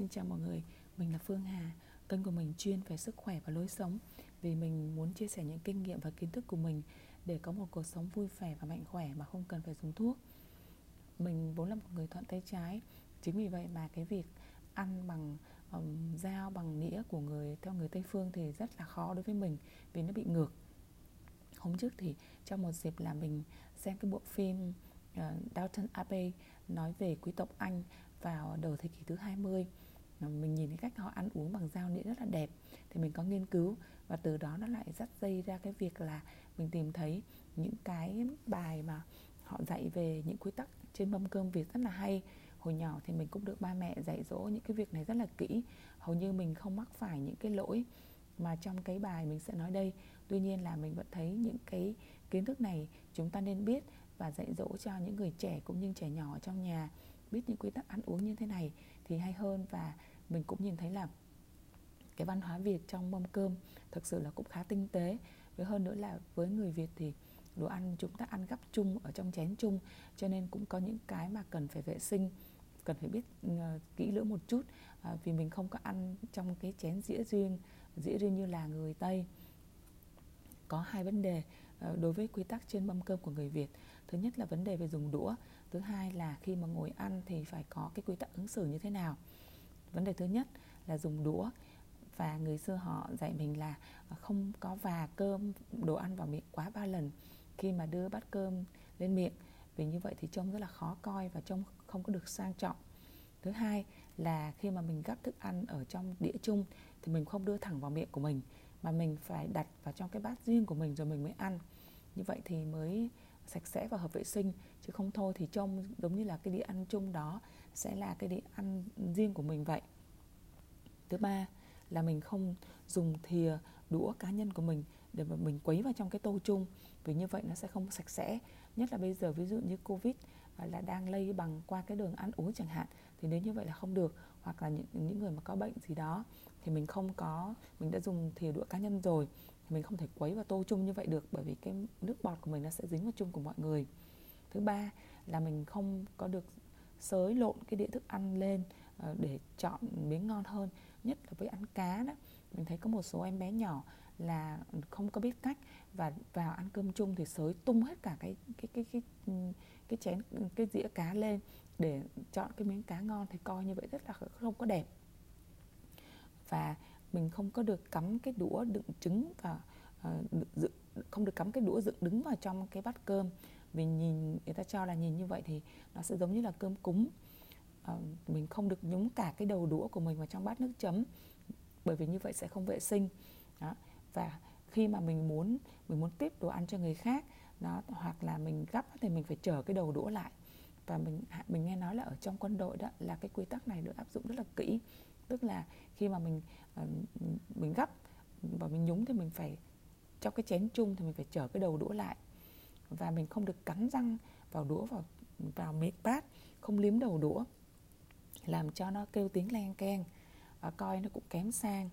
Xin chào mọi người, mình là Phương Hà. Kênh của mình chuyên về sức khỏe và lối sống. Vì mình muốn chia sẻ những kinh nghiệm và kiến thức của mình Để có một cuộc sống vui vẻ và mạnh khỏe mà không cần phải dùng thuốc. Mình vốn là một người thuận tay trái. Chính vì vậy mà cái việc ăn bằng um, dao, bằng nĩa của người theo người Tây Phương thì rất là khó đối với mình Vì nó bị ngược. Hôm trước thì trong một dịp là mình xem cái bộ phim ờ, uh, Downton Abbey nói về quý tộc Anh vào đầu thế kỷ thứ 20 mình nhìn cái cách họ ăn uống bằng dao nĩa rất là đẹp. Thì mình có nghiên cứu và từ đó nó lại dắt dây ra cái việc là mình tìm thấy những cái bài mà họ dạy về những quy tắc trên mâm cơm Việt rất là hay. Hồi nhỏ thì mình cũng được ba mẹ dạy dỗ những cái việc này rất là kỹ. Hầu như mình không mắc phải những cái lỗi mà trong cái bài mình sẽ nói đây. Tuy nhiên là mình vẫn thấy những cái kiến thức này chúng ta nên biết và dạy dỗ cho những người trẻ cũng như trẻ nhỏ trong nhà biết những quy tắc ăn uống như thế này thì hay hơn. Và mình cũng nhìn thấy là cái văn hóa Việt trong mâm cơm thực sự là cũng khá tinh tế. Với hơn nữa là với người Việt thì đồ ăn chúng ta ăn gấp chung ở trong chén chung, cho nên cũng có những cái mà cần phải vệ sinh, cần phải biết ừ, kỹ lưỡng một chút. À, vì mình không có ăn trong cái chén dĩa riêng dĩa riêng như là người Tây. Có hai vấn đề ờ, đối với quy tắc trên mâm cơm của người Việt. Thứ nhất là vấn đề về dùng đũa, thứ hai là khi mà ngồi ăn thì phải có cái quy tắc ứng xử như thế nào vấn đề thứ nhất là dùng đũa. Và người xưa họ dạy mình là không có và, cơm, đồ ăn vào miệng quá ba lần khi mà đưa bát cơm lên miệng. Vì như vậy thì trông rất là khó coi và trông không có được sang trọng. Thứ hai là khi mà mình gắp thức ăn ở trong đĩa chung thì mình không đưa thẳng vào miệng của mình, mà mình phải đặt vào trong cái bát riêng của mình rồi mình mới ăn. Như vậy thì mới sạch sẽ và hợp vệ sinh, chứ không thôi thì trông giống như là cái đĩa ăn chung đó sẽ là cái đĩa ăn riêng của mình vậy. Thứ ba là mình không dùng thìa, đũa cá nhân của mình để mà mình quấy vào trong cái tô chung, vì như vậy nó sẽ không sạch sẽ. Nhất là bây giờ ví dụ như covid là đang lây bằng qua cái đường ăn uống chẳng hạn, thì nếu như vậy là không được. Hoặc là những những người mà có bệnh gì đó thì mình không có, mình đã dùng thìa đũa cá nhân rồi thì mình không thể quấy vào tô chung như vậy được, bởi vì cái nước bọt của mình nó sẽ dính vào chung của mọi người. Thứ ba là mình không có được xới lộn cái đĩa thức ăn lên ờ, để chọn miếng ngon hơn. Nhất là với ăn cá đó mình thấy có một số em bé nhỏ là không có biết cách và vào ăn cơm chung thì xới tung hết cả cái cái cái cái cái chén cái dĩa cá lên để chọn cái miếng cá ngon thì coi như vậy rất là không có đẹp. Và mình không có được cắm cái đũa đựng trứng và uh, ờ, không được cắm cái đũa dựng đứng vào trong cái bát cơm vì nhìn người ta cho là nhìn như vậy thì nó sẽ giống như là cơm cúng. À, mình không được nhúng cả cái đầu đũa của mình vào trong bát nước chấm bởi vì như vậy sẽ không vệ sinh. Đó. và khi mà mình muốn mình muốn tiếp đồ ăn cho người khác nó hoặc là mình gấp thì mình phải chờ cái đầu đũa lại. Và mình mình nghe nói là ở trong quân đội đó là cái quy tắc này được áp dụng rất là kỹ. Tức là khi mà mình ờ, mình gấp và mình nhúng thì mình phải cho cái chén chung thì mình phải chở cái đầu đũa lại và mình không được cắn răng vào đũa vào vào miệng bát không liếm đầu đũa làm cho nó kêu tiếng len keng à, coi nó cũng kém sang.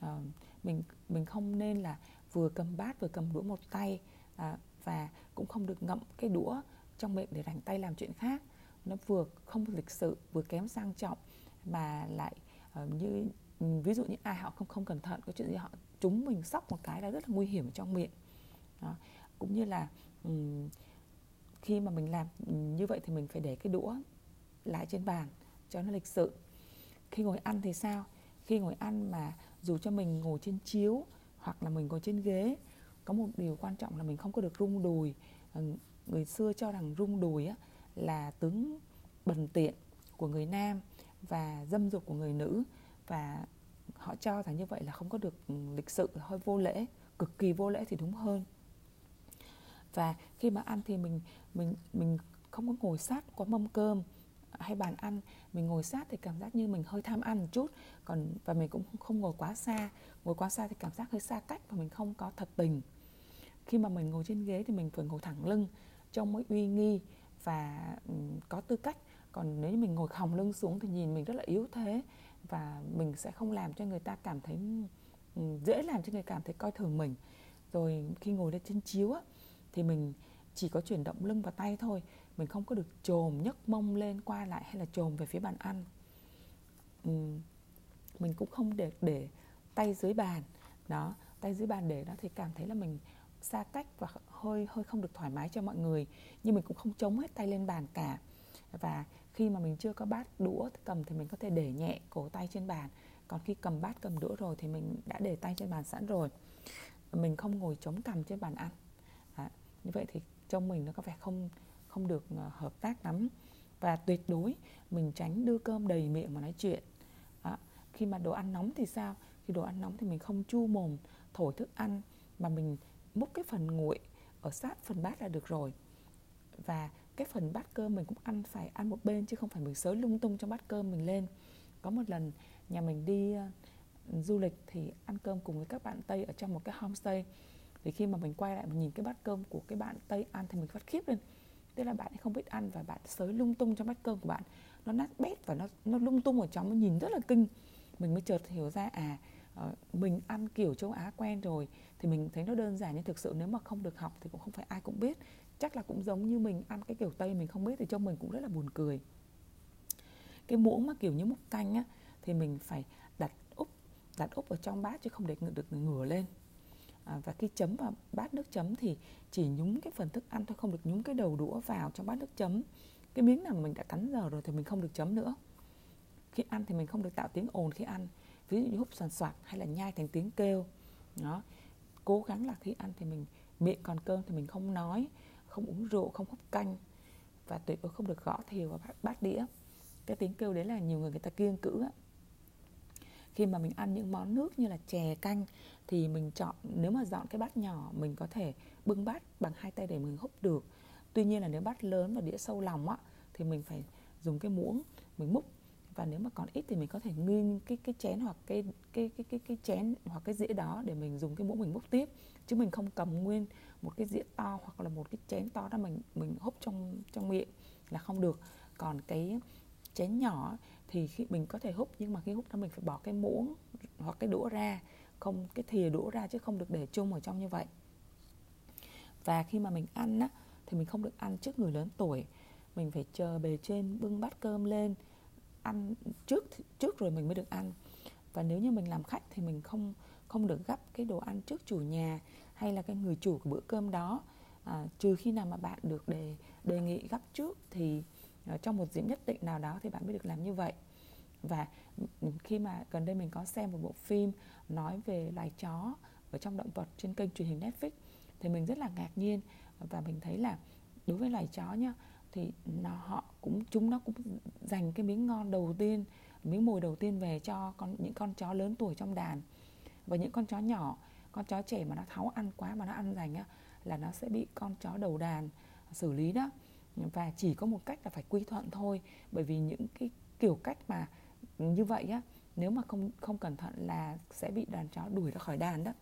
À, mình mình không nên là vừa cầm bát vừa cầm đũa một tay à, và cũng không được ngậm cái đũa trong miệng để rảnh tay làm chuyện khác. Nó vừa không lịch sự vừa kém sang trọng mà lại uh, như ừ, ví dụ như ai họ không không cẩn thận có chuyện gì họ chúng mình sóc một cái là rất là nguy hiểm trong miệng. Đó. cũng như là um, khi mà mình làm như vậy thì mình phải để cái đũa lại trên bàn cho nó lịch sự. Khi ngồi ăn thì sao? Khi ngồi ăn mà dù cho mình ngồi trên chiếu hoặc là mình ngồi trên ghế có một điều quan trọng là mình không có được rung đùi. Ờ, người xưa cho rằng rung đùi á, là tướng bần tiện của người nam và dâm dục của người nữ và họ cho rằng như vậy là không có được lịch sự hơi vô lễ cực kỳ vô lễ thì đúng hơn và khi mà ăn thì mình mình mình không có ngồi sát có mâm cơm hay bàn ăn. Mình ngồi sát thì cảm giác như mình hơi tham ăn một chút. Còn và mình cũng không ngồi quá xa. Ngồi quá xa thì cảm giác hơi xa cách và mình không có thật tình. Khi mà mình ngồi trên ghế thì mình phải ngồi thẳng lưng trông mới uy nghi và ừ, có tư cách. Còn nếu như mình ngồi khòng lưng xuống thì nhìn mình rất là yếu thế và mình sẽ không làm cho người ta cảm thấy ừ, dễ làm cho người cảm thấy coi thường mình. Rồi khi ngồi lên trên chiếu á, thì mình chỉ có chuyển động lưng và tay thôi. Mình không có được trồm nhấc mông lên, qua lại hay là trồm về phía bàn ăn. Mình cũng không để để tay dưới bàn. Đó, tay dưới bàn để đó thì cảm thấy là mình xa cách và hơi hơi không được thoải mái cho mọi người. Nhưng mình cũng không chống hết tay lên bàn cả. Và khi mà mình chưa có bát đũa cầm thì mình có thể để nhẹ cổ tay trên bàn. Còn khi cầm bát cầm đũa rồi thì mình đã để tay trên bàn sẵn rồi. Mình không ngồi chống cằm trên bàn ăn như vậy thì trông mình nó có vẻ không không được ờ, hợp tác lắm. Và tuyệt đối mình tránh đưa cơm đầy miệng mà nói chuyện. À, khi mà đồ ăn nóng thì sao? Khi đồ ăn nóng thì mình không chu mồm thổi thức ăn mà mình múc cái phần nguội ở sát phần bát là được rồi. Và cái phần bát cơm mình cũng ăn phải ăn một bên chứ không phải mình xới lung tung trong bát cơm mình lên. Có một lần nhà mình đi uh, du lịch thì ăn cơm cùng với các bạn tây ở trong một cái homestay thì khi mà mình quay lại mình nhìn cái bát cơm của cái bạn tây ăn thì mình phát khiếp lên. Tức là bạn ấy không biết ăn và bạn sới lung tung trong bát cơm của bạn. Nó nát bét và nó nó lung tung ở trong, nó nhìn rất là kinh. Mình mới chợt hiểu ra à ờ, mình ăn kiểu châu Á quen rồi. Thì mình thấy nó đơn giản nhưng thực sự nếu mà không được học thì cũng không phải ai cũng biết. Chắc là cũng giống như mình ăn cái kiểu tây mình không biết thì trong mình cũng rất là buồn cười. Cái muỗng mà kiểu như múc canh á, thì mình phải đặt úp đặt úp ở trong bát chứ không để được ngửa lên à, và khi chấm vào bát nước chấm thì chỉ nhúng cái phần thức ăn thôi không được nhúng cái đầu đũa vào trong bát nước chấm. Cái miếng nào mà mình đã cắn giờ rồi thì mình không được chấm nữa. Khi ăn thì mình không được tạo tiếng ồn khi ăn. Ví dụ như húp soàn soạt hay là nhai thành tiếng kêu. Đó. Cố gắng là khi ăn thì mình miệng còn cơm thì mình không nói không uống rượu không hút canh. Và tuyệt đối không được gõ thìa vào bát, bát đĩa. Cái tiếng kêu đấy là nhiều người người ta kiêng cữ á khi mà mình ăn những món nước như là chè, canh thì mình chọn, nếu mà dọn cái bát nhỏ, mình có thể bưng bát bằng hai tay để mình húp được. Tuy nhiên là nếu bát lớn và đĩa sâu lòng á, thì mình phải dùng cái muỗng mình múc. Và nếu mà còn ít thì mình có thể nghiêng cái cái chén hoặc cái cái cái cái cái chén hoặc cái dĩa đó để mình dùng cái muỗng mình múc tiếp. Chứ mình không cầm nguyên một cái dĩa to hoặc là một cái chén to đó mình mình húp trong trong miệng là không được. Còn cái chén nhỏ thì khi mình có thể hút nhưng mà khi hút đó mình phải bỏ cái muỗng hoặc cái đũa ra không cái thìa đũa ra chứ không được để chung ở trong như vậy. Và khi mà mình ăn á thì mình không được ăn trước người lớn tuổi. Mình phải chờ bề trên bưng bát cơm lên ăn trước trước rồi mình mới được ăn. Và nếu như mình làm khách thì mình không không được gấp cái đồ ăn trước chủ nhà hay là cái người chủ của bữa cơm đó. À, trừ khi nào mà bạn được đề đề nghị gấp trước thì uh, Ờ, trong một dịp nhất định nào đó thì bạn mới được làm như vậy. Và khi mà gần đây mình có xem một bộ phim nói về loài chó ở trong động vật trên kênh truyền hình Netflix thì mình rất là ngạc nhiên và mình thấy là đối với loài chó nhá, thì nó, họ cũng, chúng nó cũng dành cái miếng ngon đầu tiên, miếng mồi đầu tiên về cho con, những con chó lớn tuổi trong đàn. Và những con chó nhỏ, con chó trẻ mà nó tháo ăn quá mà nó ăn dành á, là nó sẽ bị con chó đầu đàn xử lý đó và chỉ có một cách là phải quy thuận thôi. Bởi vì những cái kiểu cách mà như vậy á nếu mà không không cẩn thận là sẽ bị đàn chó đuổi ra khỏi đàn đó.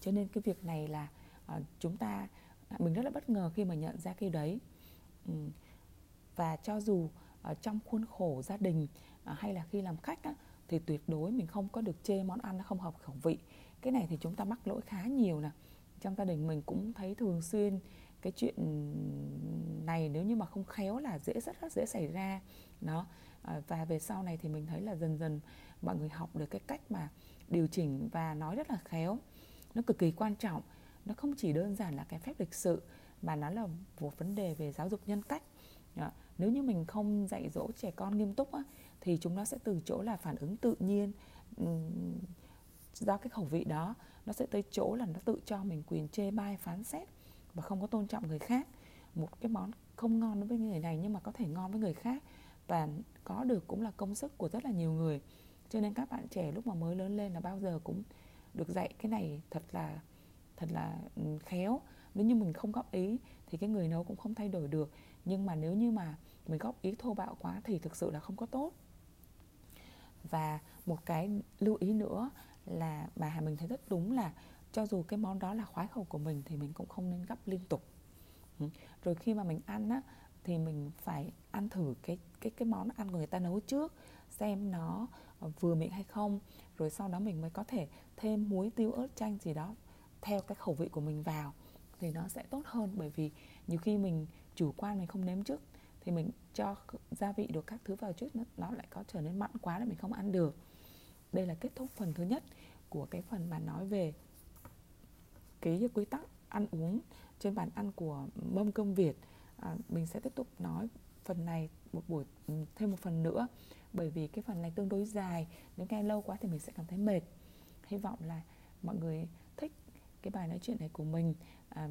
Cho nên cái việc này là uh, chúng ta à, mình rất là bất ngờ khi mà nhận ra cái đấy. Ừ. và cho dù ở trong khuôn khổ gia đình uh, hay là khi làm khách á, thì tuyệt đối mình không có được chê món ăn nó không hợp khẩu vị. Cái này thì chúng ta mắc lỗi khá nhiều nè. Trong gia đình mình cũng thấy thường xuyên cái chuyện này nếu như mà không khéo là dễ rất rất dễ xảy ra. Đó. À, và về sau này thì mình thấy là dần dần mọi người học được cái cách mà điều chỉnh và nói rất là khéo. Nó cực kỳ quan trọng. Nó không chỉ đơn giản là cái phép lịch sự mà nó là một vấn đề về giáo dục nhân cách. Đó. nếu như mình không dạy dỗ trẻ con nghiêm túc á, thì chúng nó sẽ từ chỗ là phản ứng tự nhiên do cái khẩu vị đó. Nó sẽ tới chỗ là nó tự cho mình quyền chê bai phán xét và không có tôn trọng người khác một cái món không ngon đối với người này nhưng mà có thể ngon với người khác. Và có được cũng là công sức của rất là nhiều người. Cho nên các bạn trẻ lúc mà mới lớn lên là bao giờ cũng được dạy cái này thật là thật là ừ, khéo. Nếu như mình không góp ý thì cái người nấu cũng không thay đổi được. Nhưng mà nếu như mà mình góp ý thô bạo quá thì thực sự là không có tốt. Và một cái lưu ý nữa là bà Hà mình thấy rất đúng là cho dù cái món đó là khoái khẩu của mình thì mình cũng không nên gấp liên tục. Ừ rồi khi mà mình ăn á thì mình phải ăn thử cái cái cái món ăn của người ta nấu trước xem nó vừa miệng hay không. Rồi sau đó mình mới có thể thêm muối tiêu ớt chanh gì đó theo cái khẩu vị của mình vào thì nó sẽ tốt hơn. Bởi vì nhiều khi mình chủ quan mình không nếm trước thì mình cho gia vị được các thứ vào trước nó, nó lại có trở nên mặn quá là mình không ăn được. Đây là kết thúc phần thứ nhất của cái phần mà nói về cái quy tắc ăn uống trên bàn ăn của mâm cơm Việt à, mình sẽ tiếp tục nói phần này một buổi ừ, thêm một phần nữa. Bởi vì cái phần này tương đối dài nếu nghe lâu quá thì mình sẽ cảm thấy mệt. Hy vọng là mọi người thích cái bài nói chuyện này của mình. À,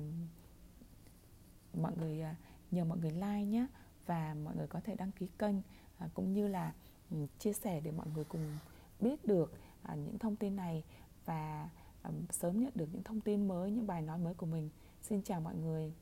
mọi người à, nhờ mọi người like nhé và mọi người có thể đăng ký kênh à, cũng như là ừ, chia sẻ để mọi người cùng biết được à, những thông tin này và à, sớm nhận được những thông tin mới những bài nói mới của mình xin chào mọi người.